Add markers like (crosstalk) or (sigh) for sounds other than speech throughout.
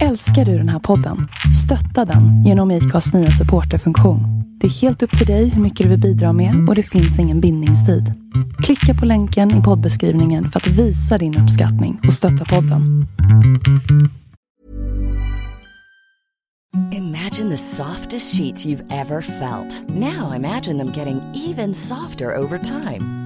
Älskar du den här podden? Stötta den genom IKAs nya supporterfunktion. Det är helt upp till dig hur mycket du vill bidra med och det finns ingen bindningstid. Klicka på länken i poddbeskrivningen för att visa din uppskattning och stötta podden. Imagine the softest sheets you've ever felt. Now imagine them getting even softer over time.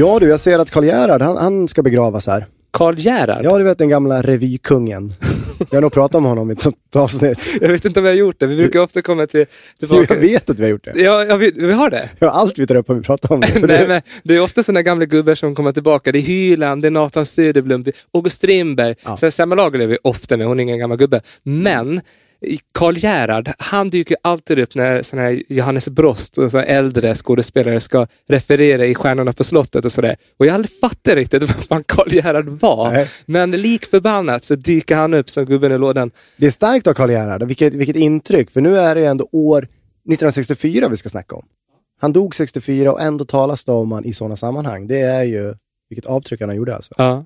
Ja du, jag ser att Karl Gerhard, han, han ska begravas här. Karl Gerhard? Ja, du vet den gamla revykungen. Jag har nog pratat om honom i ett avsnitt. (laughs) Jag vet inte om vi har gjort det. Vi brukar ofta komma till, Jo, tillbaka. jag vet att vi har gjort det. Ja, ja vi, vi har det. Ja, allt vi tar upp har vi pratat om. (laughs) Det. Nej, men det är ofta sådana gamla gubbar som kommer tillbaka. Det är Hyland, det är Nathan Söderblom, det är August Strindberg. Ja. Sen Selma Lagerlöf är vi ofta med, hon är ingen gammal gubbe. Men Karl Gerhard, han dyker alltid upp när såna här Johannes Brost och så äldre skådespelare ska referera i Stjärnorna på slottet och sådär. Och jag har aldrig fattat riktigt (laughs) vad fan Karl Gerhard var. Nej. Men lik förbannat så dyker han upp som gubben i lådan. det är starkt av Karl Gerhard. Vilket, vilket intryck. För nu är det ju ändå år 1964 vi ska snacka om. Han dog 64 och ändå talas det om han i sådana sammanhang. Det är ju vilket avtryck han gjorde alltså. Ja.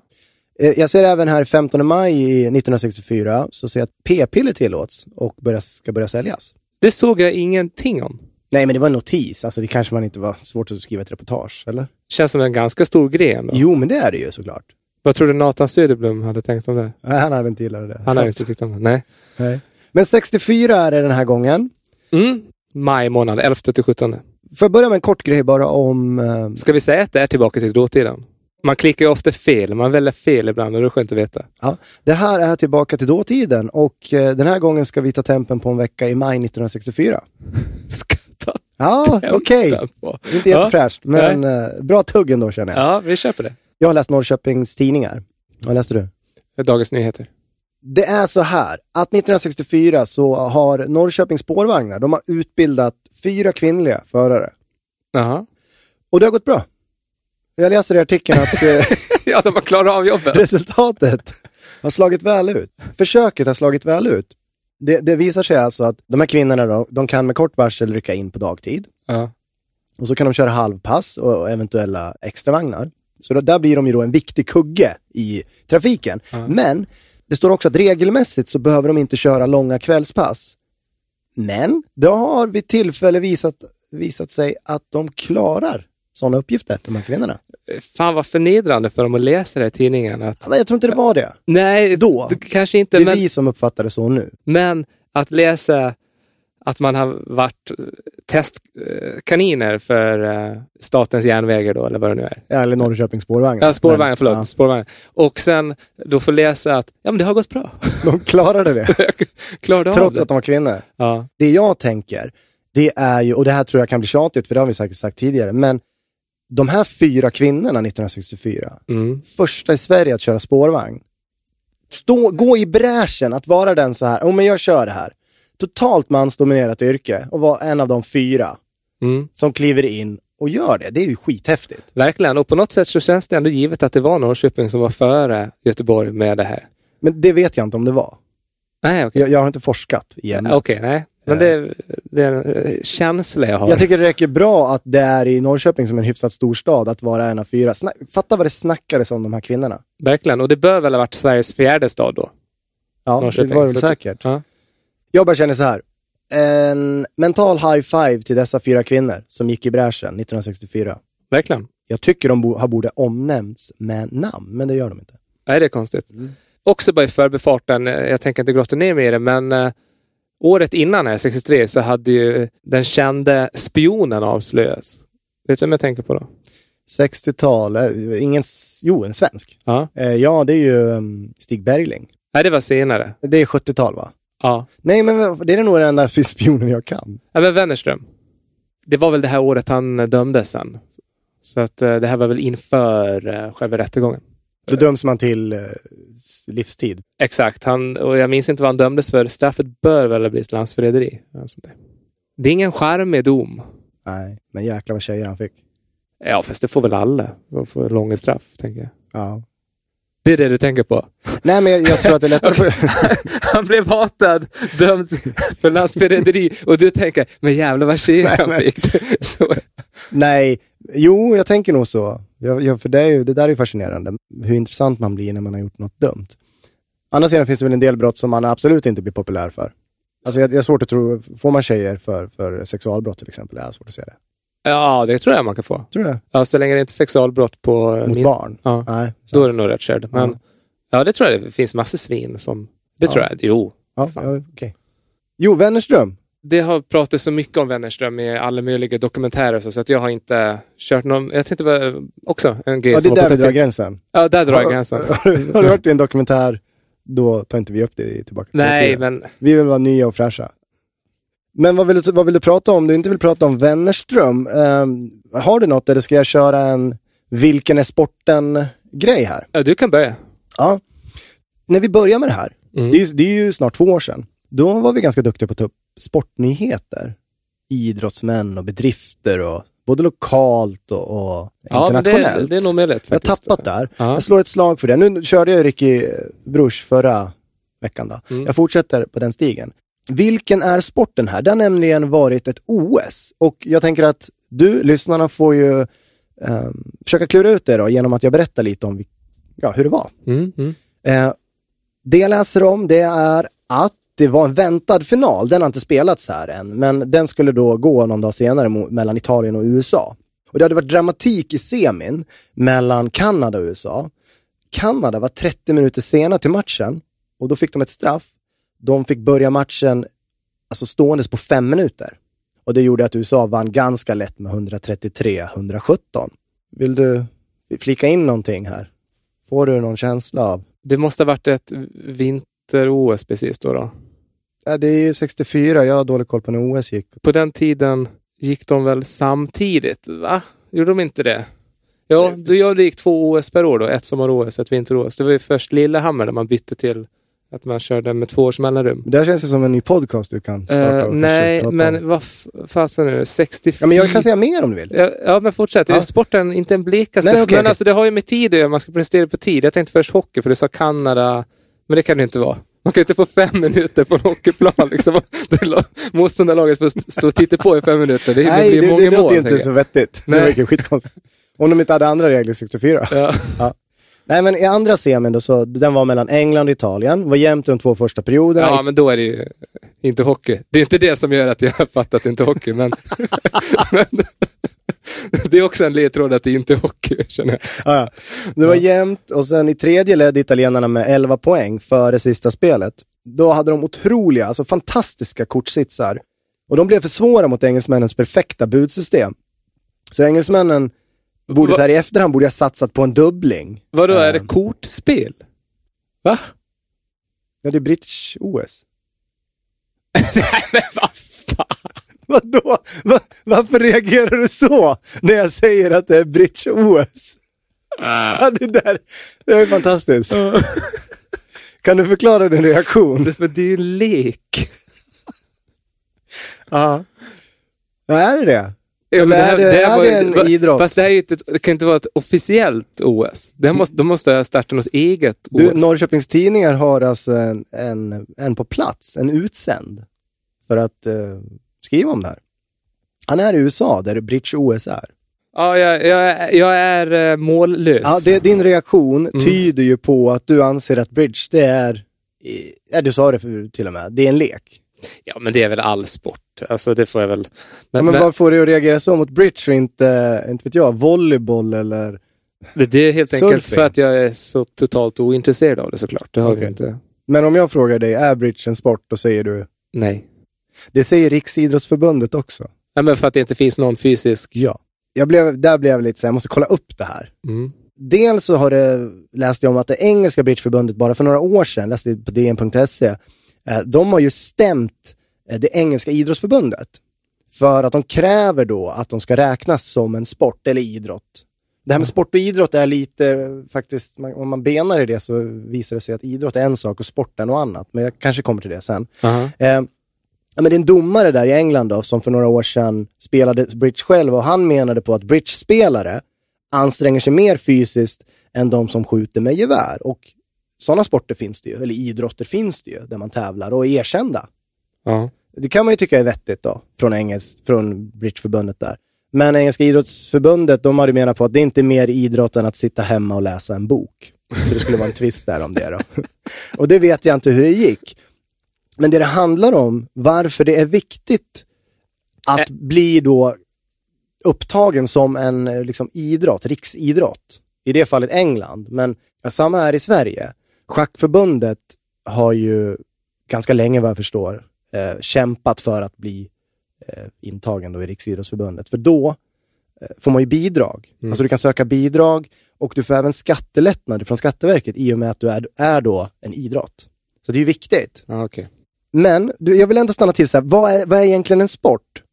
Eh, Jag ser även här 15 maj i 1964 så ser jag att p-piller tillåts och börja, ska börja säljas. Det såg jag ingenting om. Nej, men det var en notis. Alltså det kanske man inte var svårt att skriva ett reportage, eller? Känns som en ganska stor grej ändå. Jo, men det är det ju såklart. Vad tror du Nathan Söderblom hade tänkt om det? Nej, han hade inte gillat det. Han hade inte tyckt om det. Nej. Nej. Men 64 är det den här gången. Mm. Maj månad, 11 till 17. Får jag börja med en kort grej bara om... Eh, Ska vi säga att det är tillbaka till dåtiden? Man klickar ju ofta fel, man väljer fel ibland och det är skönt att veta. ja, det här är tillbaka till dåtiden och eh, den här gången ska vi ta tempen på en vecka i maj 1964. (laughs) Ska ta Ja, okej. på. Inte jättefräscht, men eh, bra tugg ändå känner jag. Ja, vi köper det. Jag har läst Norrköpings tidningar. Vad läste du? Dagens Nyheter. Det är så här att 1964 så har Norrköpings spårvagnar, de har utbildat fyra kvinnliga förare. Jaha. Och det har gått bra. Jag läser i artikeln att eh, (laughs) Ja, de har klarat av jobbet. resultatet har slagit väl ut. Försöket har slagit väl ut. Det, det visar sig alltså att de här kvinnorna då, de kan med kort varsel rycka in på dagtid. Ja. Och så kan de köra halvpass och, och eventuella extravagnar. Så då, där blir de ju då en viktig kugge i trafiken. Men det står också att regelmässigt så behöver de inte köra långa kvällspass. Men det har vid tillfälle visat, visat sig att de klarar sådana uppgifter, de här kvinnorna. Fan vad förnedrande för dem att läsa det i tidningen. Att, Men jag tror inte det var det. nej, Då. kanske inte. Det är Men, vi som uppfattar det så nu. men att läsa att man har varit eh, testkaniner för eh, Statens järnvägar då, eller vad det nu är. Eller Norrköpings spårvagnar. Ja, spårvagnar, förlåt. ja, Spårvagnar. Och sen då få läsa att ja, men det har gått bra. (laughs) de klarade det, (laughs) Klarade trots det. att de var kvinnor. Ja. Det jag tänker, det är ju, och det här tror jag kan bli tjatigt, för det har vi säkert sagt tidigare, men de här fyra kvinnorna 1964, Mm. första i Sverige att köra spårvagn, stå, gå i bräschen att vara den så här, oh, men jag kör det här. Totalt mansdominerat yrke och vara en av de fyra Mm. som kliver in och gör det. Det är ju skithäftigt. Verkligen. Och på något sätt så känns det ändå givet att det var Norrköping som var före Göteborg med det här. Men det vet jag inte om det var. Nej, okej. Jag, jag har inte forskat i ämnet. Okej, nej. Men det, Det är en eh, känsla jag har. Jag tycker det räcker bra att det är i Norrköping som en hyfsat stor stad att vara en av fyra. Sna fatta vad det snackades om de här kvinnorna. Verkligen. Och det bör väl ha varit Sveriges fjärde stad då? Ja, Norrköping. det var det säkert. Ja. Jag bara känner så här. En mental high five till dessa fyra kvinnor som gick i bräschen 1964. Verkligen. Jag tycker de bo- har borde omnämnts med namn, men det gör de inte. Nej, det är konstigt. Också bara i förbifarten, eh, jag tänker inte grotta ner mig i det, men eh, året innan, här, 63, så hade ju den kände spionen avslöjats. Vet du vem jag tänker på då? 60-tal, eh, ingen, jo en svensk. Ja. Eh, ja, det är ju um, Stig Bergling. Nej, det var senare. Det är 70-tal va? Ja. Nej, men det är nog den enda (laughs) spionen jag kan. ja men Wennerström. Det var väl det här året han eh, dömdes sen. Så att det här var väl inför själva rättegången. Då döms man till eh, livstid. Exakt. Han, och jag minns inte vad han dömdes för. Straffet bör väl ha blivit landsförräderi. Det är ingen charmig dom. Nej, men jäklar vad tjejer han fick. Ja, fast det får väl alla. De får långa straff, tänker jag. Ja. Det är det du tänker på? Nej, men jag, jag tror att det är lättare för... (laughs) Han blev hatad, dömd för landsförräderi och du tänker, men jävlar vad tjejer han men- fick. (laughs) Så, Nej, jo, jag tänker nog så. Jag, för det, är det där är ju fascinerande. Hur intressant man blir när man har gjort något dumt. Andra sidan finns det väl en del brott som man absolut inte blir populär för. Alltså jag, jag har svårt att tro, får man tjejer för, för sexualbrott till exempel? Jag har svårt att se det. ja, det tror jag man kan få. Tror du? Ja, så länge det inte är sexualbrott på Mot min- barn? Ja, Nej. då är det nog rätt körd. Men Ja. ja. det tror jag det finns massor svin som... Det Ja. tror jag. Jo. Ja, ja, okej. Jo, Wennerström. Det har pratats så mycket om Wennerström i alla möjliga dokumentärer så, så att jag har inte kört någon... Jag tänkte bara också en grej Ja, det är där vi drar gränsen. Ja, där drar jag gränsen. (laughs) Har, du- hört i en dokumentär, då tar inte vi upp det tillbaka. till Nej, men Vi vill vara nya och fräscha. Men vad vill, du, vad vill du prata om? Du inte vill prata om Wennerström. Ehm, har du något eller ska jag köra en Vilken är sporten-grej här? ja, du kan börja. Ja. När vi började med det här, Mm. det, är, det är ju snart två år sedan, då var vi ganska duktiga på att ta upp sportnyheter. Idrottsmän och bedrifter och både lokalt och, och Ja, internationellt. det, det är nog möjligt. jag har tappat där. Ja. Jag slår ett slag för det. Nu körde jag Ricky Bruch förra veckan då. Mm. Jag fortsätter på den stigen. Vilken är sporten här? Det har nämligen varit ett OS och jag tänker att du, lyssnarna, får ju ehm, försöka klura ut det då genom att jag berättar lite om ja, hur det var. Mm, mm. Eh, det jag läser om det är att det var en väntad final. Den har inte spelats här än, men den skulle då gå någon dag senare mellan Italien och USA. Och det hade varit dramatik i semin mellan Kanada och USA. Kanada var 30 minuter sena till matchen och då fick de ett straff. De fick börja matchen alltså ståendes på fem minuter. Och det gjorde att USA vann ganska lätt med 133-117. Vill du flika in någonting här? Får du någon känsla av? Det måste ha varit ett vinter-OS precis då, då. Ja, det är ju 64, jag har dålig koll på när OS gick. På den tiden gick de väl samtidigt? Va? Gjorde de inte det? Ja, då, ja, det gick två OS per år då. Ett sommar-OS, ett vinter-OS. Det var ju först Lillehammer där man bytte till att man körde med två års mellanrum. Det här känns ju som en ny podcast du kan starta. Och nej, men vad fasen nu? 64? Ja, men jag kan säga mer om du vill. Ja, ja men fortsätt. Ja. Sporten, inte en blekaste. Nej, okej, men okej. alltså det har ju med tid att göra. Man ska prestera på tid. Jag tänkte först hockey, för du sa Kanada. Men det kan det inte vara. Man kan ju inte få fem minuter på en hockeyplan. Liksom. Det la- Motståndarlaget får st- stå och titta på i fem minuter. Det nej, blir det, många det mål. låter ju inte så vettigt. Det Nej. verkar skitkonstigt. Om de inte hade andra regler 64. Ja. Nej, men i andra semin då så, den var mellan England och Italien. Var jämnt de två första perioderna. ja, men då är det ju inte hockey. Det är inte det som gör att jag har fattat att det inte är hockey. Men, (laughs) men (laughs) det är också en ledtråd att det inte är hockey, (laughs) känner jag. Ja, ja. Det var jämnt och sen i tredje ledde italienarna med 11 poäng före sista spelet. Då hade de otroliga, alltså fantastiska kortsitsar. Och de blev för svåra mot engelsmännens perfekta budsystem. Så engelsmännen borde så här i efterhand borde ha satsat på en dubbling. Vadå, är det Ehm. kortspel? Va? Ja, det är Bridge-OS. (laughs) Nej, men vad fan. (laughs) Vadå? Va, varför reagerar du så när jag säger att det är Bridge-OS? Ja, det där, det är fantastiskt. (laughs) Kan du förklara din reaktion? Det, för det är ju en lek. (laughs) Ja. Ja, är det det? Ja, Eller är det- är var det ju- en va- idrott? Fast det, här är inte, det kan inte vara ett officiellt OS. Det här måste, de måste ha startat något eget Du, OS. Norrköpings Tidningar har alltså en, en, en på plats, en utsänd. För att eh, skriva om det här. Han är i USA, där Bridge-OS är. Ja, jag, jag, jag är eh, mållös. Ja, det, din reaktion Mm. tyder ju på att du anser att bridge, det är, eh, ja du sa det för, till och med, det är en lek. Ja, men det är väl all sport. Alltså det får jag väl... Men, men vad får dig att reagera så mot bridge och inte, inte vet jag, volleyboll eller? det, det är helt enkelt Surfing. för att jag är så totalt ointresserad av det såklart. Det har vi inte. Men om jag frågar dig, är bridge en sport? Då säger du, Nej. Det säger Riksidrottsförbundet också. Nej, men för att det inte finns någon fysisk... Ja. Jag blev, där blev jag lite så här, jag måste kolla upp det här. Mm. Dels så har det, läste jag om att det engelska bridgeförbundet bara för några år sedan, läste jag på dn.se, eh, de har ju stämt eh, det engelska idrottsförbundet. För att de kräver då att de ska räknas som en sport eller idrott. Det här med sport och idrott är lite, faktiskt, om man benar i det så visar det sig att idrott är en sak och sport är något annat. Men jag kanske kommer till det sen. Aha. Eh, ja, men det är en domare där i England då, som för några år sedan spelade bridge själv och han menade på att bridge-spelare anstränger sig mer fysiskt än de som skjuter med gevär. Och sådana sporter finns det ju, eller idrotter finns det ju, där man tävlar och är erkända. Ja. Det kan man ju tycka är vettigt då, från, engelskt, från bridgeförbundet där. Men Engelska idrottsförbundet, de hade menat på att det inte är mer idrott än att sitta hemma och läsa en bok. Så det skulle vara en twist där om det då. (laughs) Och det vet jag inte hur det gick. Men det det handlar om, varför det är viktigt att bli då upptagen som en eh, liksom, idrott, riksidrott. I det fallet England, men ja, samma här i Sverige. Schackförbundet har ju ganska länge vad jag förstår eh, kämpat för att bli eh, intagen då i Riksidrottsförbundet. För då eh, får man ju bidrag. Alltså du kan söka bidrag och du får även skattelättnader från Skatteverket i och med att du är, är då en idrott. Så det är ju viktigt. Ja, okej. Men du, jag vill ändå stanna till så här, vad är, vad är egentligen en sport?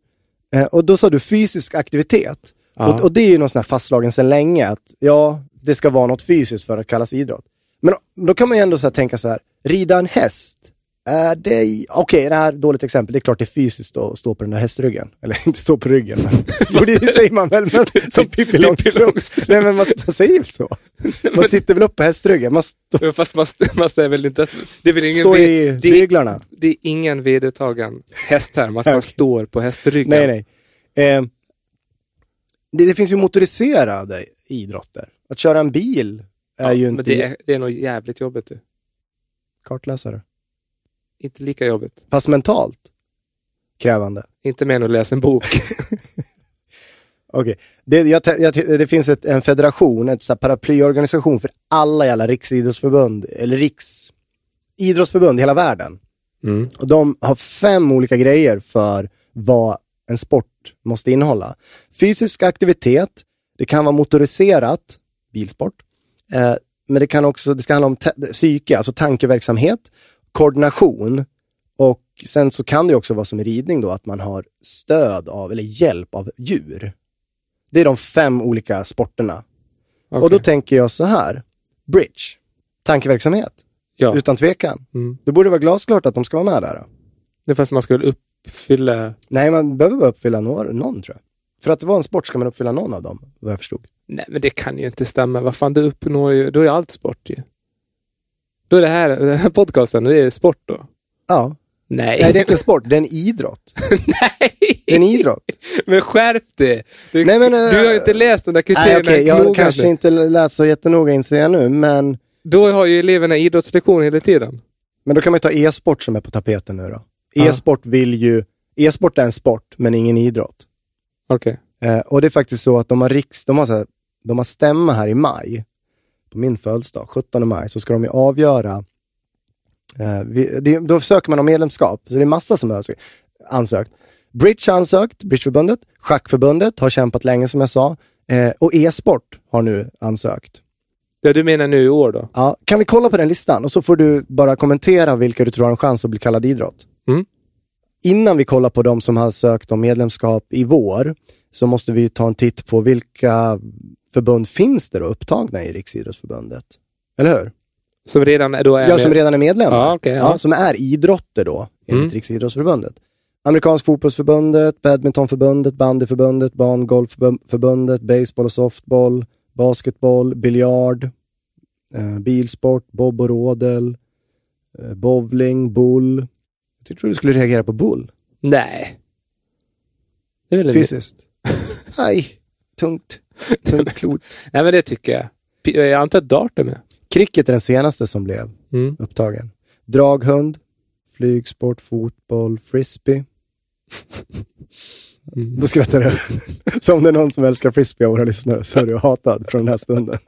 Eh, och då sa du fysisk aktivitet. Och, och det är ju någon sån här fastslagen sedan länge att ja, det ska vara något fysiskt för att kallas idrott. Men då kan man ju ändå så tänka så här, rida en häst, är det... Okej, det här är ett dåligt exempel. Det är klart det är fysiskt att stå på den där hästryggen. Eller (laughs) inte stå på ryggen, men... (laughs) jo, det säger man väl, men som Pippi Långstrump. Nej, men man, man säger väl så. (laughs) Man sitter väl upp på hästryggen. Man står, Ja, Fast man, man säger väl inte att... Det är väl ingen, står ve- i det, är, reglarna. det är ingen vedertagen hästterm att man står på hästryggen. Nej, nej. Eh, det, det finns ju motoriserade idrotter. Att köra en bil är Ja, ju men inte det är, det är nog jävligt jobbigt. Du. kartläsare. Inte lika jobbigt. Fast mentalt krävande. Inte mer än att läsa en bok. (laughs) (laughs) Okej. Det, jag, jag, det finns ett, en federation, här paraplyorganisation för alla jävla riksidrottsförbund, eller riksidrottsförbund i hela världen. Mm. Och de har fem olika grejer för vad en sport måste innehålla. Fysisk aktivitet, det kan vara motoriserat, bilsport, eh, men det kan också, det ska handla om psyke, alltså tankeverksamhet, koordination och sen så kan det också vara som i ridning då, att man har stöd av, eller hjälp av djur. Det är de fem olika sporterna. Och då tänker jag så här, bridge, tankeverksamhet, ja. utan tvekan. Mm. Det borde vara glasklart att de ska vara med där. Då. Det fast man ska väl uppfylla... Nej, man behöver bara uppfylla någon, någon tror jag. För att det var en sport ska man uppfylla någon av dem, vad jag förstod. Nej, men det kan ju inte stämma. Vad fan, du uppnår ju... Då är allt sport ju. Då är det här, den här podcasten, det är sport då? Ja. Nej. Nej, det är inte sport, det är en idrott. (laughs) Nej! Det är en idrott. Men skärp dig! Du, Nej, men, du har ju äh, inte läst de där Nej, kriterierna okej, jag har kanske inte läst så jättenoga inser jag nu, men, Då har ju eleverna idrottslektion hela tiden. men då kan man ju ta e-sport som är på tapeten nu då. E-sport vill ju, e-sport är en sport, men ingen idrott. Okej. Eh, och det är faktiskt så att de har riks, de har, så här, de har stämma här i maj, på min födelsedag, 17 maj, så ska de ju avgöra, eh, vi, det, då söker man om medlemskap, så det är massa som har ansökt. Bridge har ansökt, Bridgeförbundet, Schackförbundet har kämpat länge som jag sa, eh, och e-sport har nu ansökt. Ja, du menar nu i år då? Ja, kan vi kolla på den listan och så får du bara kommentera vilka du tror har en chans att bli kallad idrott. Mm. Innan vi kollar på de som har sökt om medlemskap i vår, så måste vi ta en titt på vilka förbund finns det då upptagna i Riksidrottsförbundet? Eller hur? Som redan är då är Ja, som redan är medlemmar. Ja, okej, ja. som är idrotter då, enligt Mm. Riksidrottsförbundet. Amerikansk fotbollsförbundet, badmintonförbundet, bandyförbundet, bangolfförbundet, baseball och softball, basketboll, biljard, eh, bilsport, bob och rodel, eh, bowling, bull. Jag tror du skulle reagera på bull. Nej. Det är väl Fysiskt. (laughs) Nej, tungt. (laughs) Klot. Nej, men det tycker jag. P- Jag antar att dart är med. Cricket är den senaste som blev Mm. upptagen. Draghund, flygsport, fotboll, frisbee. (laughs) Mm. Då skrattar du. (laughs) Som det är någon som älskar frisbee av våra lyssnare så är du hatad från den här stunden.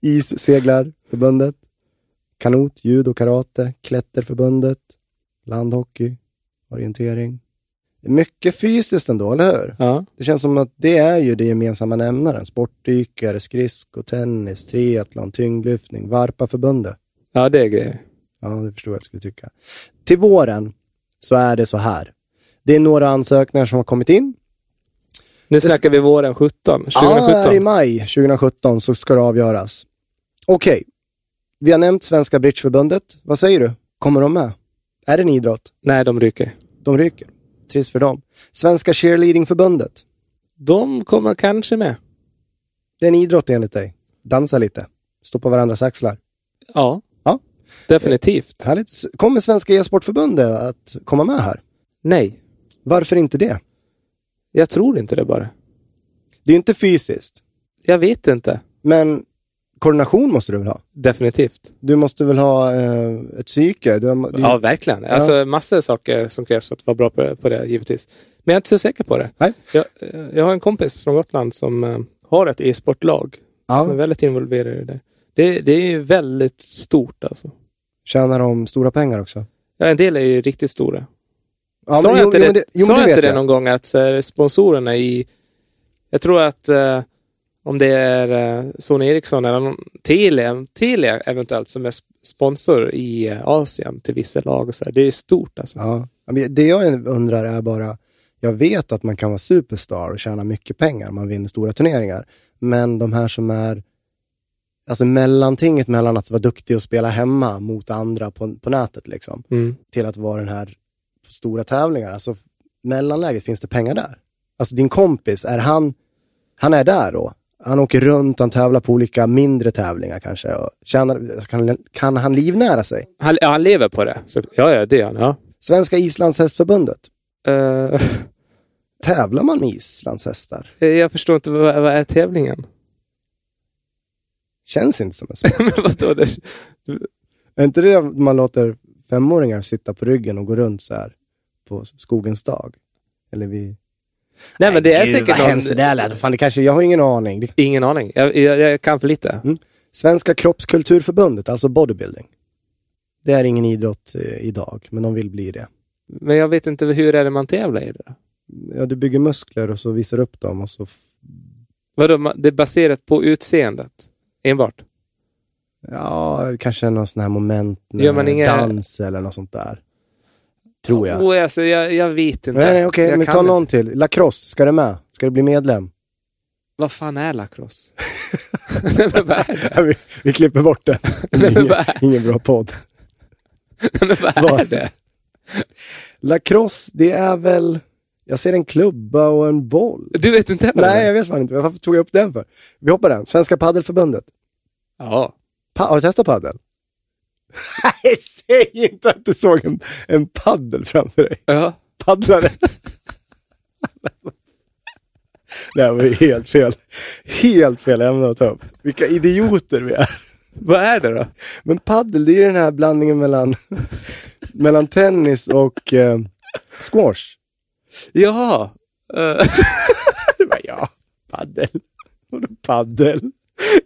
Isseglarförbundet, kanot, judo, karate, klätterförbundet, landhockey, orientering. Mycket fysiskt ändå, eller hur? Ja. Det känns som att det är ju det gemensamma nämnaren. Sportdykare, skridsko, tennis, triathlon, tyngdlyftning, Varpaförbundet. ja, det är grejer. Ja, det förstår jag att jag skulle tycka. Till våren så är det så här. Det är några ansökningar som har kommit in. Nu snackar vi våren 17, 2017. Ja, här i maj 2017 så ska det avgöras. Okej, vi har nämnt Svenska Bridgeförbundet. Vad säger du? Kommer de med? Är det en idrott? Nej, de ryker. De ryker. Trist för dem. Svenska Cheerleadingförbundet. De kommer kanske med. Det är en idrott enligt dig. Dansa lite. Stå på varandras axlar. Ja. Ja. Definitivt. Härligt. Kommer Svenska E-sportförbundet att komma med här? Nej, Varför inte det? jag tror inte det bara. Det är inte fysiskt. Jag vet inte. Men koordination måste du väl ha? Definitivt. Du måste väl ha eh, ett psyke? Du har, du, Ja, verkligen. Alltså massor av saker som krävs för att vara bra på, på det, givetvis. Men jag är inte så säker på det. Nej. Jag, eh, jag har en kompis från Gotland som eh, har ett e-sportlag. Som är ja, väldigt involverad i det. Det, det är ju väldigt stort alltså. tjänar de stora pengar också? Ja, en del är ju riktigt stora. Ja, sa jag jo, inte jo, det, men det, jo, det jag. någon gång att här, sponsorerna i... Jag tror att eh, om det är eh, Sony Ericsson eller Telia, Telia eventuellt som är sp- sponsor i eh, Asien till vissa lag och så här. Det är stort alltså. Ja. Det jag undrar är bara, jag vet att man kan vara superstar och tjäna mycket pengar, man vinner stora turneringar. Men de här som är, alltså mellantinget mellan att vara duktig och spela hemma mot andra på, på nätet liksom, Mm. till att vara den här stora tävlingar. Alltså mellanläget, finns det pengar där? Alltså din kompis, är han, han är där då? Han åker runt, han tävlar på olika mindre tävlingar kanske. Och tjänar, kan, kan han livnära sig? Han, ja, han lever på det. Så, ja, ja, det gör han. Ja. Svenska islandshästförbundet, Eh, (laughs) tävlar man med islandshästar? jag förstår inte, vad, vad är tävlingen? Känns inte som en sport. (laughs) Men vadå? Det, är inte det man låter femåringar sitta på ryggen och gå runt så här på skogens dag? Eller vi... nej, men det är Gud, säkert vad någon... hemskt det där lät. Fan, det kanske, jag har ingen aning. Ingen aning. Jag, jag, jag kan för lite. Svenska kroppskulturförbundet, alltså bodybuilding. Det är ingen idrott eh, idag, men de vill bli det. Men jag vet inte hur är det man tävlar i det. Ja, du bygger muskler och så visar upp dem och så... Vadå, det är baserat på utseendet? Enbart? Ja, kanske någon sån här moment med Gör man inga- dans eller något sånt där. Tror jag. Oh, alltså, jag, jag vet inte. Nej, okej, Jag men ta inte. någon till. Lacrosse, ska det med? Ska det bli medlem? Vad fan är lacrosse? (laughs) Vi, vi klipper bort det. (laughs) Ingen, ingen bra podd. Men vad är Vad? det? Lacrosse, det är väl... Jag ser en klubba och en boll. Du vet inte heller? Nej, jag vet fan inte. Varför tog jag upp den för? Vi hoppar den. Svenska paddelförbundet. Ja. Pa- har du testat paddel? Nej, säg inte att du såg en, en paddel framför dig. ja. Paddlare. (laughs) det här var ju helt fel. Helt fel ämne att ta upp. Vilka idioter vi är. Vad är det då? Men paddel, det är ju den här blandningen mellan, mellan tennis och eh, squash. Jaha. Eh, (laughs) ja, paddel. Vadå paddel?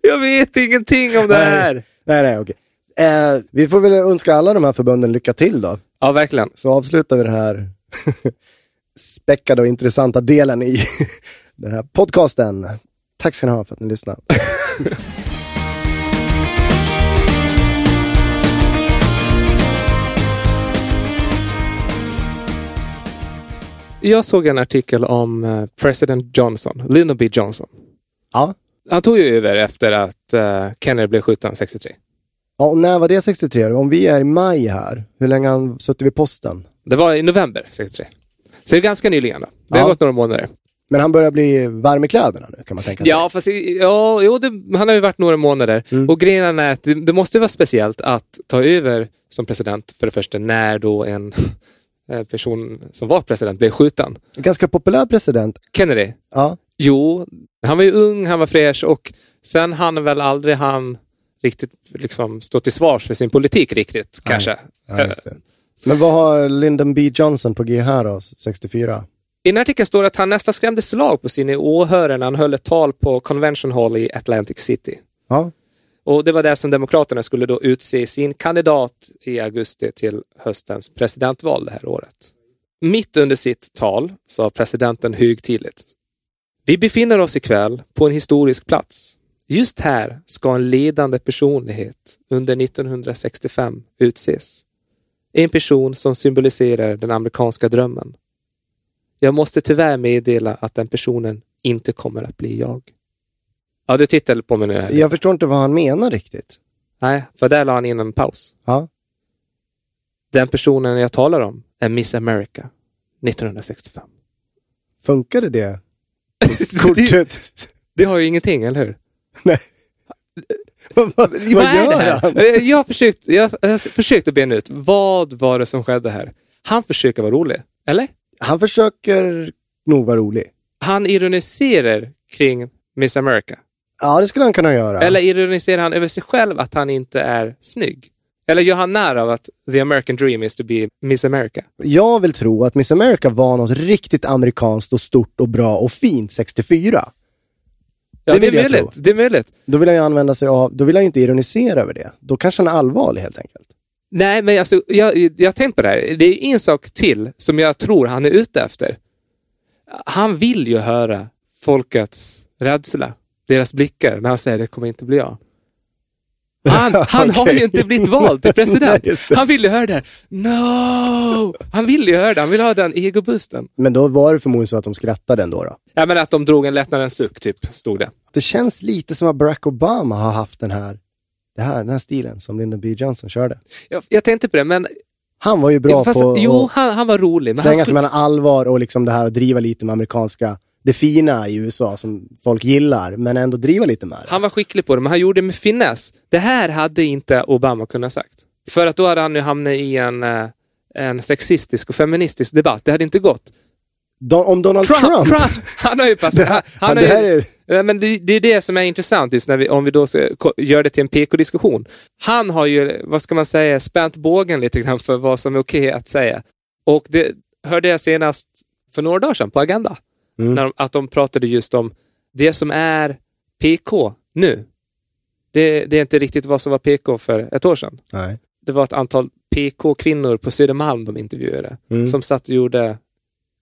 jag vet ingenting om det här. Nej, nej, okej. Eh, vi får väl önska alla de här förbunden lycka till då. Ja, verkligen. Så avslutar vi den här (laughs) späckade och intressanta delen i (laughs) den här podcasten. Tack ska ni ha för att ni lyssnade. (laughs) Jag såg en artikel om eh, president Johnson, Lyndon B Johnson. Ja. Han tog ju över efter att uh, Kennedy blev skjuten 63. Ja, och när var det 63? Om vi är i maj här, hur länge har han suttit vid posten? Det var i november 63. Så det är ganska nyligen då. Det har Ja. gått några månader. Men han börjar bli varm i kläderna nu kan man tänka sig. Ja, fast ja, jo, det, han har ju varit några månader. Mm. Och grejen är att det, det måste vara speciellt att ta över som president för det första när då en (laughs) eh, person som var president blev skjuten. Ganska populär president. Kennedy. Ja. Jo, han var ju ung, han var fräsch och sen han väl aldrig han riktigt liksom stå till svars för sin politik riktigt kanske. Ja, just det. Men vad har Lyndon B Johnson på G här då, 64? I den artikeln står det att han nästan skrämde slag på sina åhörare när han höll ett tal på Convention Hall i Atlantic City. Ja. Och det var där som Demokraterna skulle då utse sin kandidat i augusti till höstens presidentval det här året. Mitt under sitt tal sa presidenten högtidligt. Vi befinner oss ikväll på en historisk plats. Just här ska en ledande personlighet under 1965 utses. En person som symboliserar den amerikanska drömmen. Jag måste tyvärr meddela att den personen inte kommer att bli jag. Ja, du tittar på mig nu. Här. Jag förstår inte vad han menar riktigt. Nej, för där la han in en paus. Ja. Den personen jag talar om är Miss America 1965. Funkade det (laughs) kortet? Det har ju ingenting, eller hur? Nej. vad vad, vad Vad gör här? han? Jag har försökt, jag har försökt att bena ut, vad var det som skedde här? Han försöker vara rolig, eller? Han försöker nog vara rolig. Han ironiserar kring Miss America. Ja, det skulle han kunna göra. Eller ironiserar han över sig själv att han inte är snygg? Eller gör han när av att the American dream is to be Miss America? Jag vill tro att Miss America var något riktigt amerikanskt och stort och bra och fint 64. Ja, Det det, är jag möjligt. tro. Det är möjligt. Då vill han ju använda sig av, då vill han ju inte ironisera över det. Då kanske han är allvarlig helt enkelt. Nej, men alltså, jag, jag tänker på det här. Det är en sak till som jag tror han är ute efter. Han vill ju höra folkets rädsla, deras blickar, när han säger det kommer inte bli jag. Han, (laughs) han har Okej. ju inte blivit vald till (laughs) president. Nej, han vill ju höra det här. No! Han vill ju höra det. Han vill ha den egobusten. Men då var det förmodligen så att de skrattade ändå. Då. Ja, men att de drog en lättnadens suck, typ, stod det. Det känns lite som att Barack Obama har haft den här, det här, den här stilen som Lyndon B Johnson körde. Jag, jag tänkte på det, men... Han var ju bra fast, på jo, att han, han var rolig. Men han slänga sig skulle, mellan allvar och liksom det här att driva lite med amerikanska, det fina i USA som folk gillar, men ändå driva lite med det. Han var skicklig på det, men han gjorde det med finess. Det här hade inte Obama kunnat sagt. För att då hade han ju hamnat i en, eh, en sexistisk och feministisk debatt. Det hade inte gått. Don, om Donald Trump. han har ju (laughs) Det, passerat... Han, han det här ju, är, men det, det är det som är intressant just när vi, om vi då ska, gör det till en PK-diskussion. Han har ju, vad ska man säga, spänt bågen lite grann för vad som är okej att säga. Och det hörde jag senast för några dagar sedan på Agenda. Mm. När de, att de pratade just om det som är PK nu. Det, det är inte riktigt vad som var PK för ett år sedan. nej. Det var ett antal PK-kvinnor på Södermalm de intervjuade. Mm. Som satt och gjorde,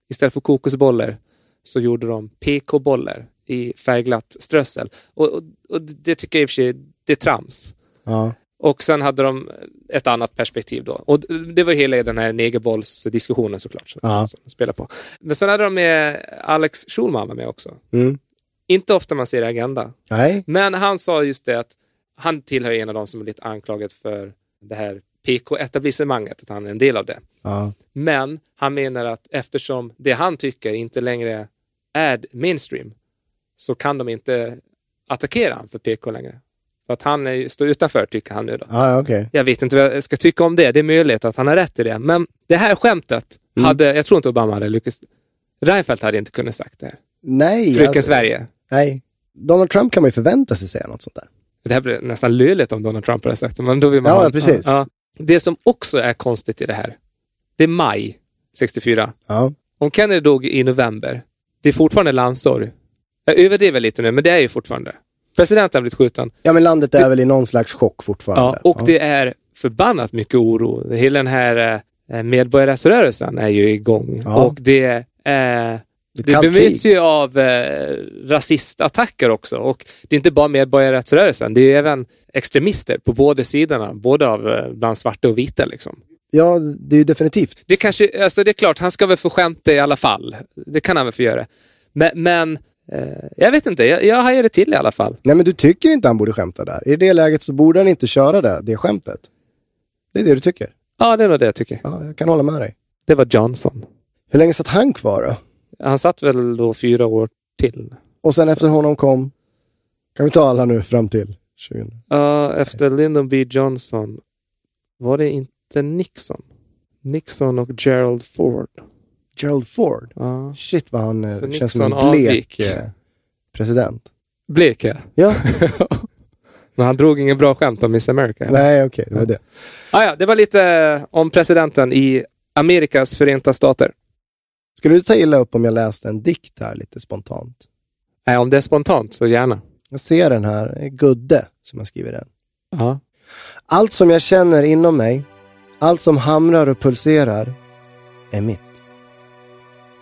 istället för kokosbollar, så gjorde de PK-bollar i färgglatt strössel. Och, och, och det tycker jag i och för sig, det är trams. Ja. Och sen hade de ett annat perspektiv då. Och det var hela den här negerbollsdiskussionen såklart. Som, Ja. de spelar på. Men sen hade de med Alex Schulman var med också. Mm. Inte ofta man ser i Agenda. Nej. Men han sa just det att han tillhör en av de som är lite anklagad för det här PK-etablissemanget, att han är en del av det. Ja. Men han menar att eftersom det han tycker inte längre är mainstream så kan de inte attackera han för PK längre. För att han är, står utanför, tycker han nu då. Ja, okej. Jag vet inte vad jag ska tycka om det. Det är möjligt att han har rätt i det. Men det här skämtet Mm. hade, jag tror inte Obama hade lyckats. Reinfeldt hade inte kunnat sagt det här. Nej. Fröken alltså- Sverige. Nej. Donald Trump kan man ju förvänta sig säga något sånt där. Det här blir nästan löjligt om Donald Trump hade sagt det. Men då vill man Ja, ha- precis. Ja. Det som också är konstigt i det här, det är maj 64. Ja. Om Kennedy dog i november, det är fortfarande landssorg. Jag överdriver lite nu, men det är ju fortfarande. Presidenten har blivit skjuten. ja, men landet är väl i någon slags chock fortfarande. Ja, och det är förbannat mycket oro. Hela den här eh, medborgarrättsrörelsen är ju igång. Ja. Och det, eh, det kallt bemöts ju av eh, rasistattacker också. Och det är inte bara medborgarrättsrörelsen, det är även extremister på båda sidorna. Både av eh, bland svarta och vita. Liksom. Ja, det är ju definitivt. Det, kanske, alltså det är klart, han ska väl få skämta i alla fall. Det kan han väl få göra. Men, men jag vet inte, jag, jag hajar det till i alla fall. Nej, men du tycker inte han borde skämta där. I det läget så borde han inte köra det, det skämtet. Det är det du tycker. Ja, det är nog det jag tycker. Ja, jag kan hålla med dig. Det var Johnson. Hur länge satt han kvar då? Han satt väl då fyra år till. Och sen efter honom kom, kan vi ta alla nu fram till 20. Ja, efter Lyndon B Johnson var det inte Nixon? Nixon och Gerald Ford. Gerald Ford. Ja. Shit vad han eh, För känns som en Nixon blek avgick. eh, president. Blek ja. Ja, (laughs) Men han drog ingen bra skämt om Miss America. eller? nej okej, det var det. Ah, ja, det var lite eh, om presidenten i Amerikas förenta stater. Skulle du ta illa upp om jag läste en dikt här lite spontant? Nej, om det är spontant så gärna. Jag ser den här, Gudde, som har skrivit den. Ja. Allt som jag känner inom mig, allt som hamrar och pulserar, är mitt.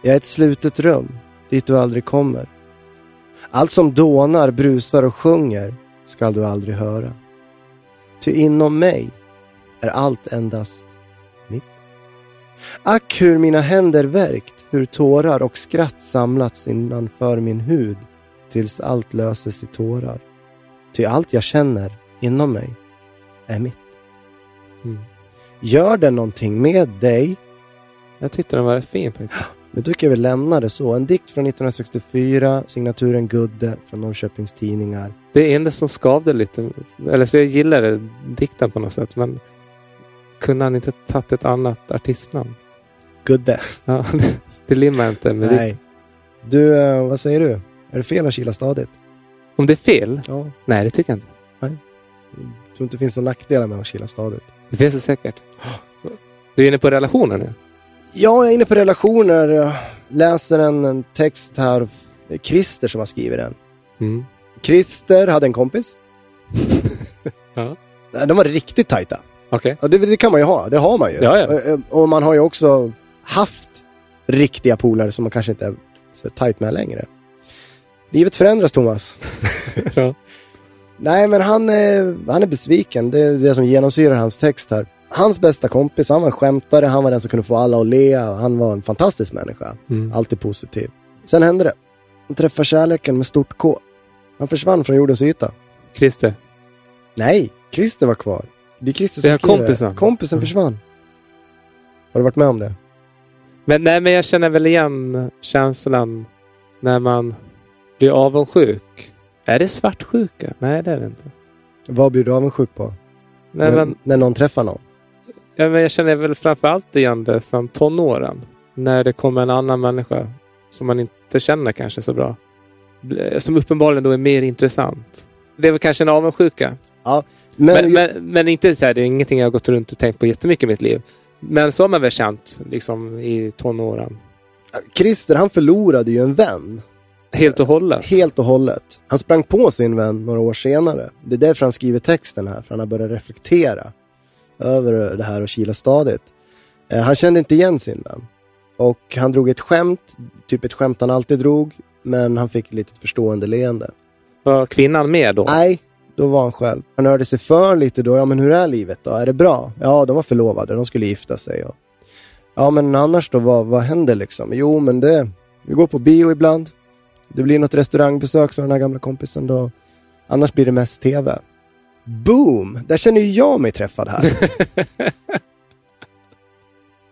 Jag är ett slutet rum, dit du aldrig kommer. Allt som dånar, brusar och sjunger skall du aldrig höra. Ty inom mig är allt endast mitt. Ack hur mina händer verkt, hur tårar och skratt samlats innanför min hud tills allt löses i tårar. Ty allt jag känner inom mig är mitt. Mm. Gör det någonting med dig? Jag tyckte den var rätt fin faktiskt. (gasps) (sniffs) Nu tycker jag vi lämnar det så. En dikt från 1964, signaturen Gudde från Norrköpings Tidningar. Det enda som skavde lite, eller så jag gillade dikten på något sätt, men kunde han inte tagit ett annat artistnamn? Gudde. Ja, det, (laughs) det limmar inte med dikt. Nej. Du, eh, vad säger du? Är det fel att kila stadigt? Om det är fel? Ja. Nej, det tycker jag inte. Jag tror inte det finns några nackdelar med att kila stadigt. Det finns det säkert. (gasps) Du är inne på relationer nu? Ja, jag är inne på relationer. Jag läser en, en text här. Christer som har skrivit den. Mm. Christer hade en kompis. (laughs) Ja. De var riktigt tajta. Ja, det, det kan man ju ha. Det har man ju. Ja, ja. Och, och man har ju också haft riktiga polare som man kanske inte är så tajt med längre. Livet förändras, Thomas. (laughs) Ja. Nej, men han, är- han är besviken. Det är det som genomsyrar hans text här. Hans bästa kompis, han var en skämtare, han var den som kunde få alla att le. Han var en fantastisk människa. Mm. Alltid positiv. Sen hände det. Han träffade kärleken med stort K. Han försvann från jordens yta. Christer. Nej, Christer var kvar. Det är Christer Det som är skriver. kompisen. Kompisen Mm. försvann. Har du varit med om det? Men, nej, men jag känner väl igen känslan när man blir avundsjuk. Är det svartsjuka? Nej, det är det inte. Vad blir du avundsjuk på? Nej, när, men, när någon träffar någon? Ja, jag känner väl framförallt igen det som tonåren. När det kommer en annan människa som man inte känner kanske så bra. Som uppenbarligen då är mer intressant. Det är väl kanske en avundsjuka. Men, Men, men, men, inte så här, det är ingenting jag har gått runt och tänkt på jättemycket i mitt liv. Men så har man väl känt liksom i tonåren. Christer, han förlorade ju en vän. Helt och hållet. Helt och hållet. Han sprang på sin vän några år senare. Det är därför han skriver texten här, för han har börjat reflektera över det här och kila stadigt. Eh, han kände inte igen sin vän. Och han drog ett skämt, typ ett skämt han alltid drog, men han fick ett litet förstående leende. Var kvinnan med då? Nej, då var han själv. Han hörde sig för lite då. Ja, men hur är livet då? Är det bra? Ja, de var förlovade. De skulle gifta sig. Och... Ja, men annars då? Vad, vad händer liksom? Jo, men det... Vi går på bio ibland. Det blir något restaurangbesök, sa den här gamla kompisen då. Annars blir det mest tv. Boom! Där känner ju jag mig träffad här. (laughs)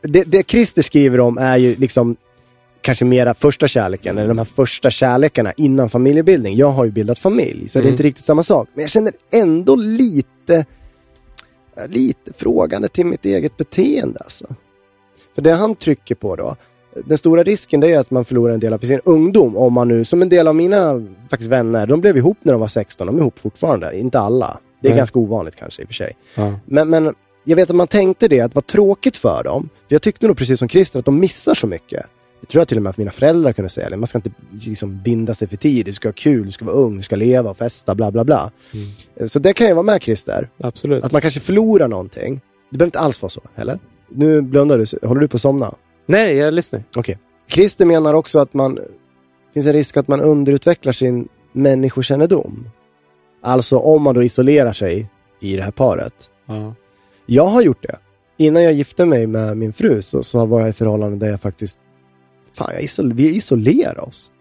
det, det Christer skriver om är ju liksom kanske mera första kärleken, eller de här första kärlekarna innan familjebildning. Jag har ju bildat familj, så det är Mm. inte riktigt samma sak. Men jag känner ändå lite, lite frågande till mitt eget beteende alltså. För det han trycker på då, den stora risken är att man förlorar en del av sin ungdom. Om man nu, som en del av mina faktiskt vänner, de blev ihop när de var 16, de är ihop fortfarande. Inte alla. Det är Nej. ganska ovanligt kanske i och för sig. Ja. Men, men jag vet att man tänkte det, att var tråkigt för dem. För jag tyckte nog precis som Christer att de missar så mycket. Det tror jag till och med att mina föräldrar kunde säga. Det. Man ska inte liksom binda sig för tid. Du ska ha kul, du ska vara ung, du ska leva och festa, bla bla bla. Så det kan jag vara med Christer. Absolut. Att man kanske förlorar någonting. Det behöver inte alls vara så, eller? Nu blundar du. Håller du på att somna? Nej, jag lyssnar. Okej. Christer menar också att man det finns en risk att man underutvecklar sin människokännedom. Alltså om man då isolerar sig i det här paret. Ja. Jag har gjort det. Innan jag gifte mig med min fru så, så var jag i förhållande där jag faktiskt... Fan, jag isol, vi isolerar oss.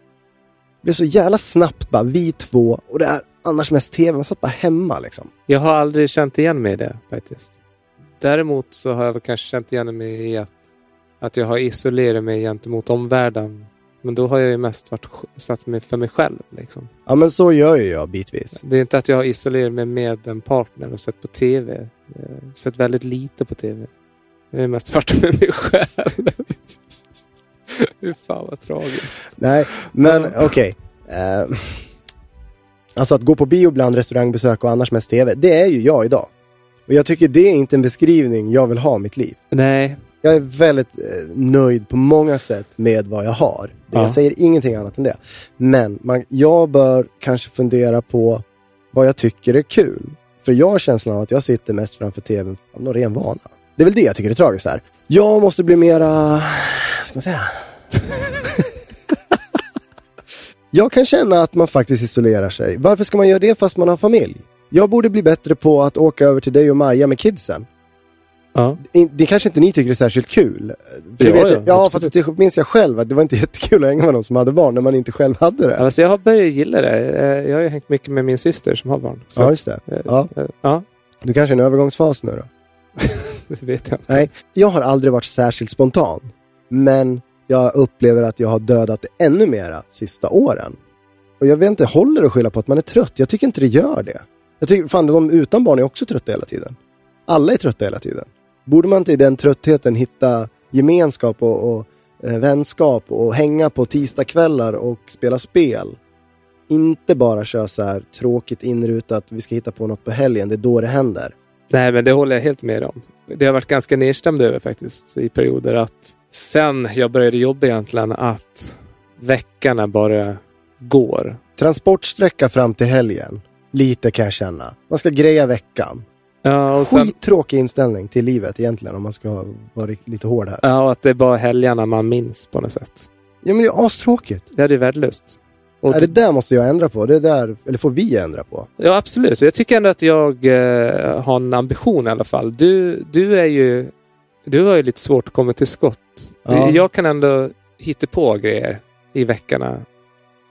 Det blev så jävla snabbt bara, vi två och det är annars mest tv. Man satt bara hemma liksom. Jag har aldrig känt igen mig i det faktiskt. Däremot så har jag kanske känt igen mig i att, att jag har isolerat mig gentemot omvärlden. Men då har jag ju mest varit, satt mig för mig själv. Liksom. Ja men så gör ju jag bitvis. Det är inte att jag har isolerat mig med en partner och sett på TV. Eh, Sett väldigt lite på TV. Det är mest varit med mig själv. (laughs) Fy fan vad tragiskt. Nej, men okej. Eh, alltså att gå på bio bland restaurangbesök och annars mest tv, det är ju jag idag. Och jag tycker det är inte en beskrivning jag vill ha mitt liv. Nej, Jag är väldigt eh, nöjd på många sätt med vad jag har. Ja. Jag säger ingenting annat än det. Men man, jag bör kanske fundera på vad jag tycker är kul. För jag har känslan av att jag sitter mest framför tvn av någon ren vana. Det är väl det jag tycker är tragiskt här. Jag måste bli mera, vad ska man säga? (laughs) jag kan känna att man faktiskt isolerar sig. Varför ska man göra det fast man har familj? Jag borde bli bättre på att åka över till dig och Maja med kidsen. Ja. Det kanske inte ni tycker är särskilt kul. För Ja, vet ja, jag, ja, fast det minns jag själv att det var inte (laughs) jättekul att hänga med någon som hade barn när man inte själv hade det. Alltså jag har börjat gilla det. Eh, Jag har ju hängt mycket med min syster som har barn. Så Ja, just det. eh, Ja, eh, ja, du kanske är i en övergångsfas nu då? (laughs) det vet jag inte. Nej, jag har aldrig varit särskilt spontan. Men jag upplever att jag har dödat det ännu mera sista åren. Och jag vet inte, håller att skylla på att man är trött? Jag tycker inte det gör det. Jag tycker, fan de utan barn är också trötta hela tiden. Alla är trötta hela tiden. Borde man inte i den tröttheten hitta gemenskap och, och eh, vänskap och hänga på tisdagskvällar och spela spel? Inte bara köra så här tråkigt inrutat, vi ska hitta på något på helgen, det är då det händer. Nej, men det håller jag helt med om. Det har varit ganska nedstämd över faktiskt i perioder att sen jag började jobba egentligen att veckorna bara går. Transportsträcka fram till helgen. Lite kan jag känna. Man ska greja veckan. Ja, och sen, Skittråkig inställning till livet egentligen om man ska vara lite hård här. ja, och att det är bara helgerna man minns på något sätt. Ja men det är astråkigt. Ja, det är värdelöst. Och Ja, det där måste jag ändra på. Det där, eller får vi ändra på. Ja, absolut. Jag tycker ändå att jag eh, har en ambition i alla fall. Du, du är ju... Du har ju lite svårt att komma till skott. Ja. Jag kan ändå hitta på grejer i veckorna.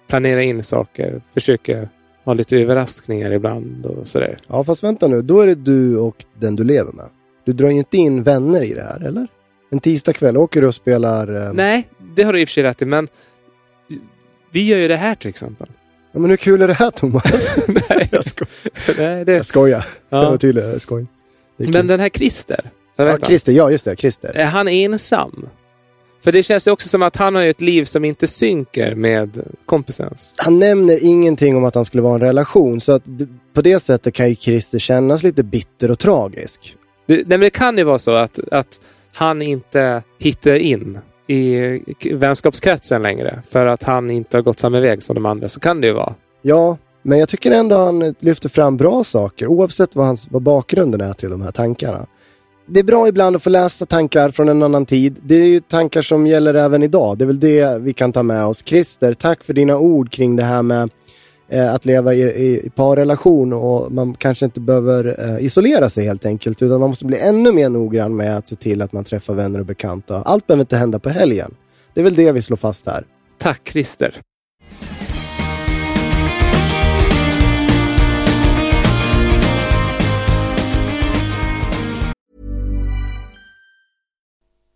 Planera in saker. Försöka ha lite överraskningar ibland och sådär. Ja fast vänta nu, då är det du och den du lever med. Du drar ju inte in vänner i det här, eller? En tisdag kväll åker du och spelar... Eh... Nej, det har du i och för sig rätt i, men vi gör ju det här till exempel. Ja, men hur kul är det här Thomas? (laughs) Nej, jag, sko- Nej, det, (laughs) jag skojar. Ja. Jag var tydlig, jag skojar. Det men den här Christer. ja. Christer, ja just det, Christer. Är han ensam? För det känns ju också som att han har ju ett liv som inte synker med kompisens. han nämner ingenting om att han skulle vara en relation. Så att på det sättet kan ju Christer kännas lite bitter och tragisk. Det, nej, men det kan ju vara så att, att han inte hittar in i vänskapskretsen längre för att han inte har gått samma väg som de andra. Så kan det ju vara. Ja, men jag tycker ändå han lyfter fram bra saker oavsett vad, hans, vad bakgrunden är till de här tankarna. Det är bra ibland att få läsa tankar från en annan tid. Det är ju tankar som gäller även idag. Det är väl det vi kan ta med oss. Christer, tack för dina ord kring det här med eh, att leva i, i, i parrelation och man kanske inte behöver eh, isolera sig helt enkelt utan man måste bli ännu mer noggrann med att se till att man träffar vänner och bekanta. Allt behöver inte hända på helgen. Det är väl det vi slår fast här. Tack Christer.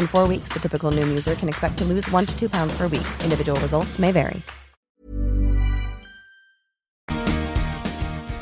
In four weeks, the typical Noom user can expect to lose one to two pounds per week. Individual results may vary.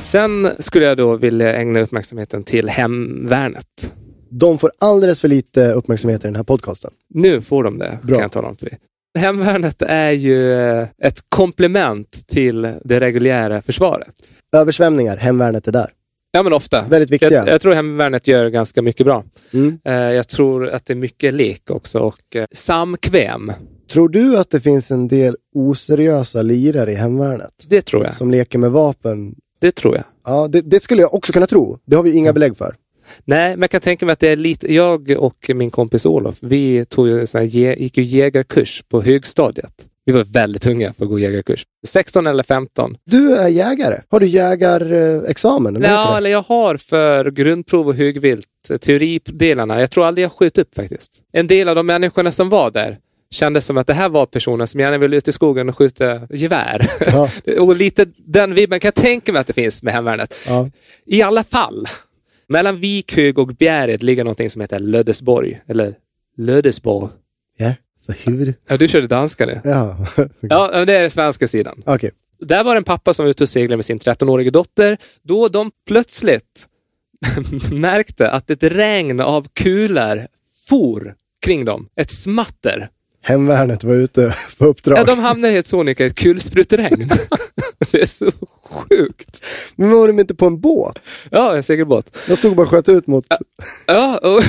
Sen skulle jag då vilja ägna uppmärksamheten till hemvärnet. De får alldeles för lite uppmärksamhet i den här podcasten. Nu får de det, Bra. kan jag tala om för dig. Hemvärnet är ju eh, ett komplement till det reguljära försvaret. Översvämningar, hemvärnet är där. Ja, men ofta. Väldigt viktiga. Jag, jag tror hemvärnet gör ganska mycket bra. Mm. Eh, jag tror att det är mycket lek också och eh, samkväm. Tror du att det finns en del oseriösa lirare i hemvärnet? Det tror jag. Som leker med vapen? Det tror jag. Ja, det, det skulle jag också kunna tro. Det har vi inga belägg för. Nej, men jag kan tänka mig att det är lite... Jag och min kompis Olof, vi tog ju sån här, gick ju jägarkurs på högstadiet. Vi var väldigt unga för att gå jägarkurs. 16 eller 15. Du är jägare. Har du jägarexamen? Heter Ja, eller jag har för grundprov och högvilt eh, teoridelarna. Jag tror aldrig jag sköt upp faktiskt. En del av de människorna som var där kändes som att det här var personer som gärna ville ut i skogen och skjuta gevär. Ja. (laughs) och lite den vibben kan jag tänka mig att det finns med hemvärnet. Ja. I alla fall, mellan Vikhög och Bjärred ligger någonting som heter Lödesborg. Eller Lödesborg. För hur? Ja, du körde danska nu. Ja, Ja, det är den svenska sidan. okej. Där var det en pappa som var ute och seglade med sin 13-årige dotter. Då de plötsligt (laughs) märkte att ett regn av kulor for kring dem. Ett smatter. Hemvärnet var ute (laughs) på uppdrag. Ja, de hamnade helt sonika i ett kulspruteregn. (laughs) det är så sjukt. Men var de inte på en båt? Ja, en segelbåt. De stod bara och sköt ut mot... Ja, och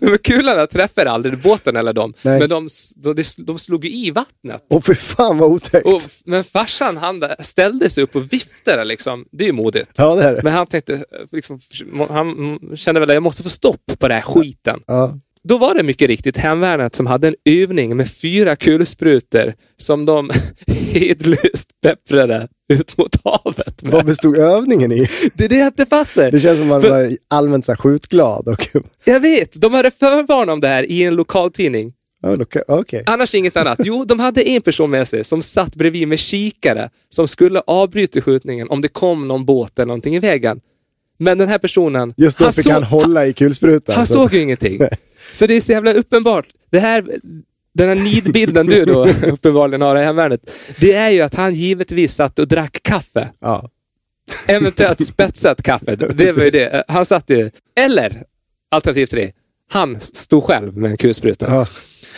(laughs) men kulorna träffade aldrig båten eller dem. Nej. Men de, de, de slog i vattnet. Åh fy fan vad otäckt. Och, men farsan han ställde sig upp och viftade liksom. Det är ju modigt. Ja, det är det. Men han tänkte, liksom, han kände väl att jag måste få stopp på den här skiten. Ja. Då var det mycket riktigt hemvärnet som hade en övning med fyra kulsprutor som de (laughs) hedlöst pepprade ut mot havet med. Vad bestod övningen i? Det är det jag inte fattar. Det känns som man För- var allmänt så skjutglad. Och... Jag vet, de hade förvarnat om det här i en lokaltidning. Okej. Annars inget annat. Jo, de hade en person med sig som satt bredvid med kikare som skulle avbryta skjutningen om det kom någon båt eller någonting i vägen. Men den här personen, Just då han, fick såg, han hålla i kulsprutan. han så- såg ju ingenting. Så det är så jävla uppenbart. Det här, den här nidbilden du då (laughs) uppenbarligen har i hemvärnet, det är ju att han givetvis satt och drack kaffe. Ja. Eventuellt spetsat kaffe. (laughs) Det var ju det. Han satt ju... Eller, alternativ tre, han stod själv med en kulspruta. Ja.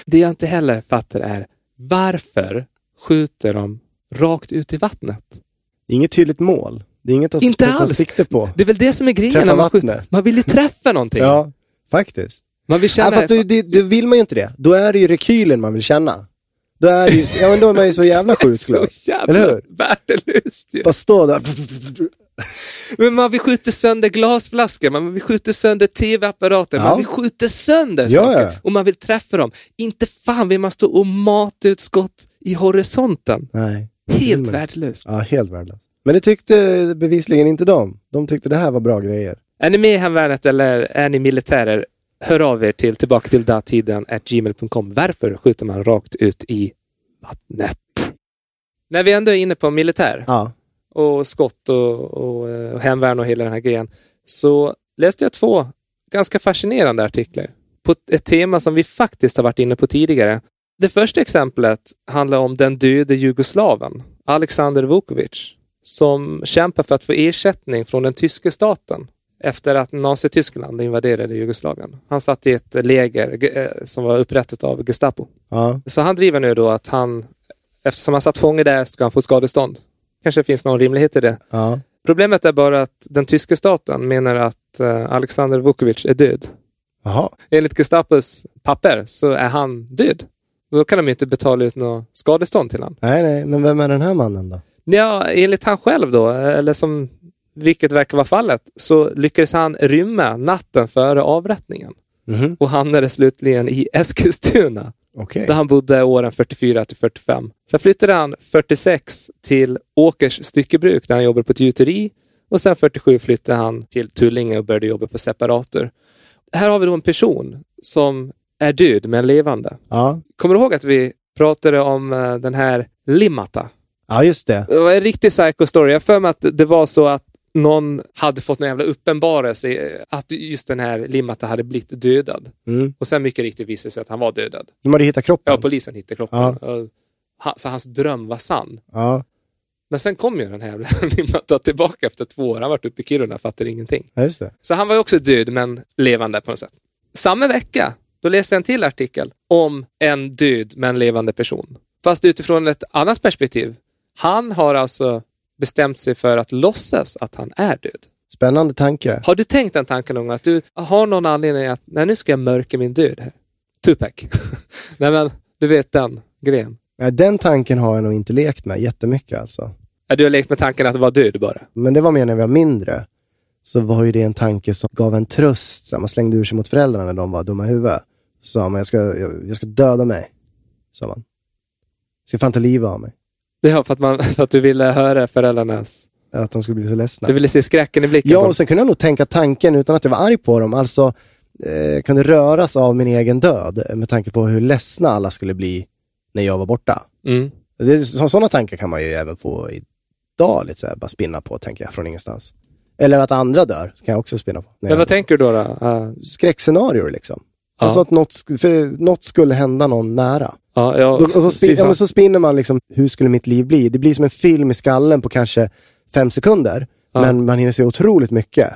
Det jag inte heller fattar är varför skjuter de rakt ut i vattnet? Inget tydligt mål. Det är inget att Inte ta alls. sikte på. Det är väl det som är grejen Träffa när man skjuter. vattnet. Man vill ju träffa någonting. Ja, faktiskt. Man vill Ja, känna... fast då, det, då vill man ju inte det. Då är det ju rekylen man vill känna. Då är, ju, ja, men då är man ju så jävla (laughs) skjutglad. så jävla Eller hur? värdelöst ju. Bara stå där. Men man vill skjuta sönder glasflaskor, man vill skjuta sönder tv-apparater, Ja. man vill skjuta sönder Ja, saker ja. och man vill träffa dem. Inte fan vill man stå och mata ut skott i horisonten. Nej. Helt värdelöst. Ja, helt värdelöst. Men det tyckte bevisligen inte de. De tyckte det här var bra grejer. Är ni med i hemvärnet eller är ni militärer? Hör av er till tillbaka till datiden at gmail.com. Varför skjuter man rakt ut i vattnet? När vi ändå är inne på militär Ja. och skott och, och, eh, och hemvärn och hela den här grejen så läste jag två ganska fascinerande artiklar på ett tema som vi faktiskt har varit inne på tidigare. Det första exemplet handlar om den döde jugoslaven Alexander Vukovic som kämpar för att få ersättning från den tyska staten efter att Nazityskland invaderade Jugoslavien. Han satt i ett läger eh, som var upprättat av Gestapo. Ja. Så han driver nu då att han, eftersom han satt fånge där, ska han få skadestånd. Kanske finns någon rimlighet i det. Ja. Problemet är bara att den tyska staten menar att eh, Alexander Vukovic är död. Jaha. Enligt Gestapos papper så är han död. Då kan de inte betala ut något skadestånd till honom. Nej, nej. Men vem är den här mannen då? Ja, enligt han själv då, eller som vilket verkar vara fallet, så lyckades han rymma natten före avrättningen Mhm. och hamnade slutligen i Eskilstuna Okej. där han bodde åren 44 till 45. Sen flyttade han 46 till Åkers styckebruk där han jobbade på ett gjuteri och sen 47 flyttade han till Tullinge och började jobba på separator. Här har vi då en person som är död men levande. Ja. Kommer du ihåg att vi pratade om eh, den här Limata? Ja, just det. Det var en riktig psycho story. Jag för mig att det var så att någon hade fått en jävla uppenbarelse att just den här Limata hade blivit dödad. Mm. Och sen mycket riktigt visade det sig att han var dödad. De hade hittat kroppen. Ja, polisen hittade kroppen. Ja. Och Så hans dröm var sann. Ja, Men sen kom ju den här jävla (laughs) Limata tillbaka efter två år. Han varit uppe i Kiruna, fattade ingenting. ja, just det. Så han var ju också död, men levande på något sätt. Samma vecka, då läste jag en till artikel om en död men levande person. Fast utifrån ett annat perspektiv. Han har alltså bestämt sig för att låtsas att han är död. Spännande tanke. Har du tänkt den tanken någon gång? Att du har någon anledning att, nej nu ska jag mörka min död här. Tupac. (laughs) nej men, du vet den grejen. Ja, den tanken har jag nog inte lekt med jättemycket alltså. Du har lekt med tanken att vara död bara. Men det var mer när vi var mindre. Så var ju det en tanke som gav en tröst. Så man slängde ur sig mot föräldrarna när de var dumma i huvudet. Så sa man, jag ska, jag, jag ska döda mig. Sa man. Jag ska fan ta livet av mig. Det var för att, man, (laughs) för att du ville höra föräldrarnas... Att de skulle bli så ledsna. Du ville se skräcken i blicken Ja, och sen kunde jag nog tänka tanken utan att jag var arg på dem. Alltså, eh, kunde röras av min egen död med tanke på hur ledsna alla skulle bli när jag var borta. Mm. Det, är- så, sådana tankar kan man ju även få idag, lite så här, bara spinna på, tänker jag, från ingenstans. Eller att andra dör, kan jag också spinna på. Men vad tänker du då? då? Uh, Skräckscenarier liksom. Alltså att något, för något skulle hända någon nära. ja, ja, Då, och så, spin, ja, men så spinner man liksom, hur skulle mitt liv bli? Det blir som en film i skallen på kanske fem sekunder. Ja. Men man hinner se otroligt mycket.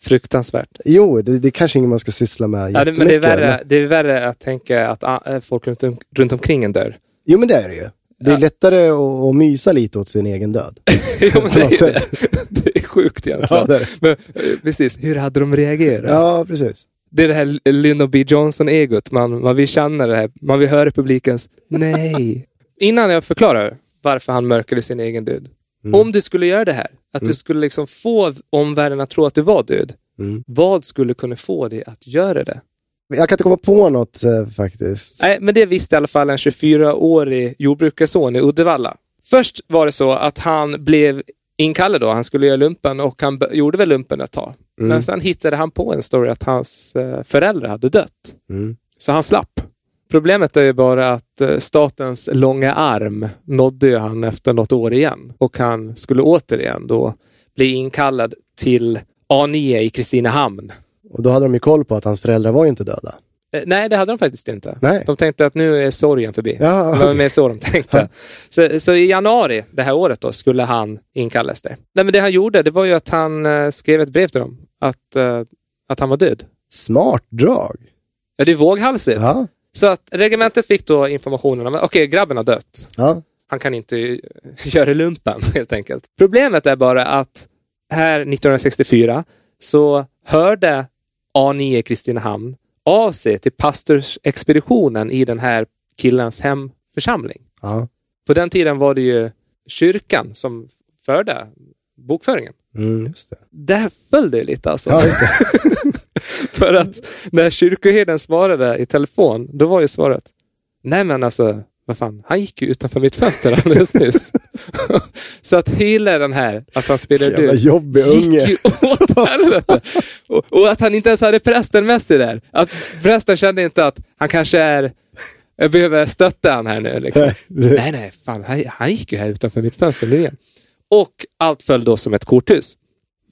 Fruktansvärt. Jo, det, det är kanske inget man ska syssla med Ja, det, men det är, värre, det är värre att tänka att ah, folk runt, om, runt omkring en dör. Jo, men det är det ju. Det är lättare att, att mysa lite åt sin egen död. (laughs) jo, men det, är, det. (laughs) det är sjukt egentligen. Ja, det är det. Men, eh, precis, hur hade de reagerat? Ja, precis. Det är det här Lyndon B Johnson-egot. Man, man vill känna det här. Man vill höra publikens nej. Innan jag förklarar varför han mörkade sin egen död. Mm. Om du skulle göra det här, att du skulle liksom få omvärlden att tro att du var död. Mm. Vad skulle kunna få dig att göra det? Jag kan inte komma på något eh, faktiskt. Nej, men det visste i alla fall en 24-årig jordbrukarson i Uddevalla. Först var det så att han blev inkallad då. Han skulle göra lumpen och han gjorde väl lumpen ett tag. Mm. Men sen hittade han på en story att hans eh, föräldrar hade dött. Mm. Så han slapp. Problemet är ju bara att eh, statens långa arm nådde han efter något år igen och han skulle återigen då bli inkallad till A9 i Kristinehamn. Och då hade de ju koll på att hans föräldrar var ju inte döda. Eh, nej, det hade de faktiskt inte. Nej. De tänkte att nu är sorgen förbi. Ja, Det var mer så de tänkte. (laughs) Så, så i januari det här året då skulle han inkallas där. Nej, men det han gjorde det var ju att han skrev ett brev till dem att, eh, att han var död. Smart drag. Ja, det är våghalsigt. Ja. Så att regementet fick då informationen om att okej, grabben har dött. ja. Han kan inte (laughs) göra lumpen helt enkelt. Problemet är bara att här 1964 så hörde A9 Kristinehamn av sig till pastorsexpeditionen i den här killens hemförsamling. ja. På den tiden var det ju kyrkan som förde bokföringen. Mm, just det. Där föll det lite alltså. Ja. (laughs) För att när kyrkoherden svarade i telefon, då var ju svaret Nej men alltså, vad fan, han gick ju utanför mitt fönster alldeles nyss. (laughs) Så att hela den här, att han spelade död, jobbig unge. gick ju åt (laughs) helvete. Och, och att han inte ens hade prästen med sig där. Att prästen kände inte att han kanske är, jag behöver stötta han här nu. Liksom. Nej, nej, fan, han, han gick ju här utanför mitt fönster nu igen. Och allt föll då som ett korthus.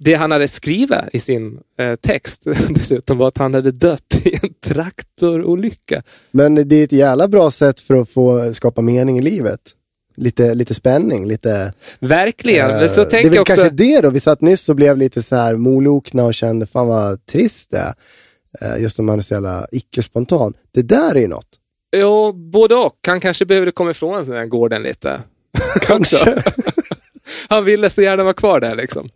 Det han hade skrivit i sin eh, text (laughs) dessutom var att han hade dött i en traktorolycka. Men det är ett jävla bra sätt för att få skapa mening i livet. Lite, lite spänning, lite... Verkligen. Men så Eh, det är tänker väl också... kanske det då. Vi satt nyss och blev lite så här molokna och kände fan vad trist det är. Eh, Just om man är så jävla icke-spontan. Det där är ju något. Jo, både och. Han kanske behövde komma ifrån den här gården lite. (laughs) Kanske. Han ville så gärna vara kvar där liksom.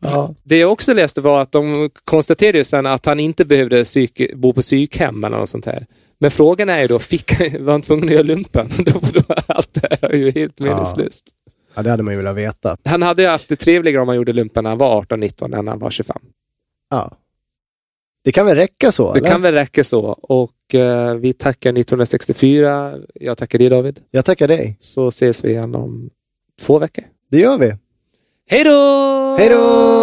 ja. Det jag också läste var att de konstaterade ju sen att han inte behövde psyk, bo på psykhem eller något sånt här. Men frågan är ju då, fick, var han tvungen att göra lumpen? (laughs) Allt det här är ju helt meningslöst. Ja, det hade man ju velat veta. Han hade ju haft det trevligare om han gjorde lumpen när han var 18-19 än när han var 25. Ja. Det kan väl räcka så? Det eller? kan väl räcka så. Och eh, vi tackar 1964. Jag tackar dig David. Jag tackar dig. Så ses vi igen om två veckor. Det gör vi. Hej då! Hej då!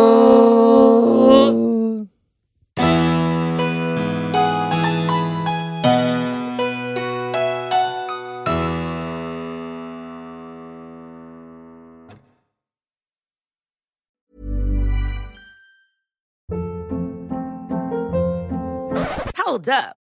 Hold up.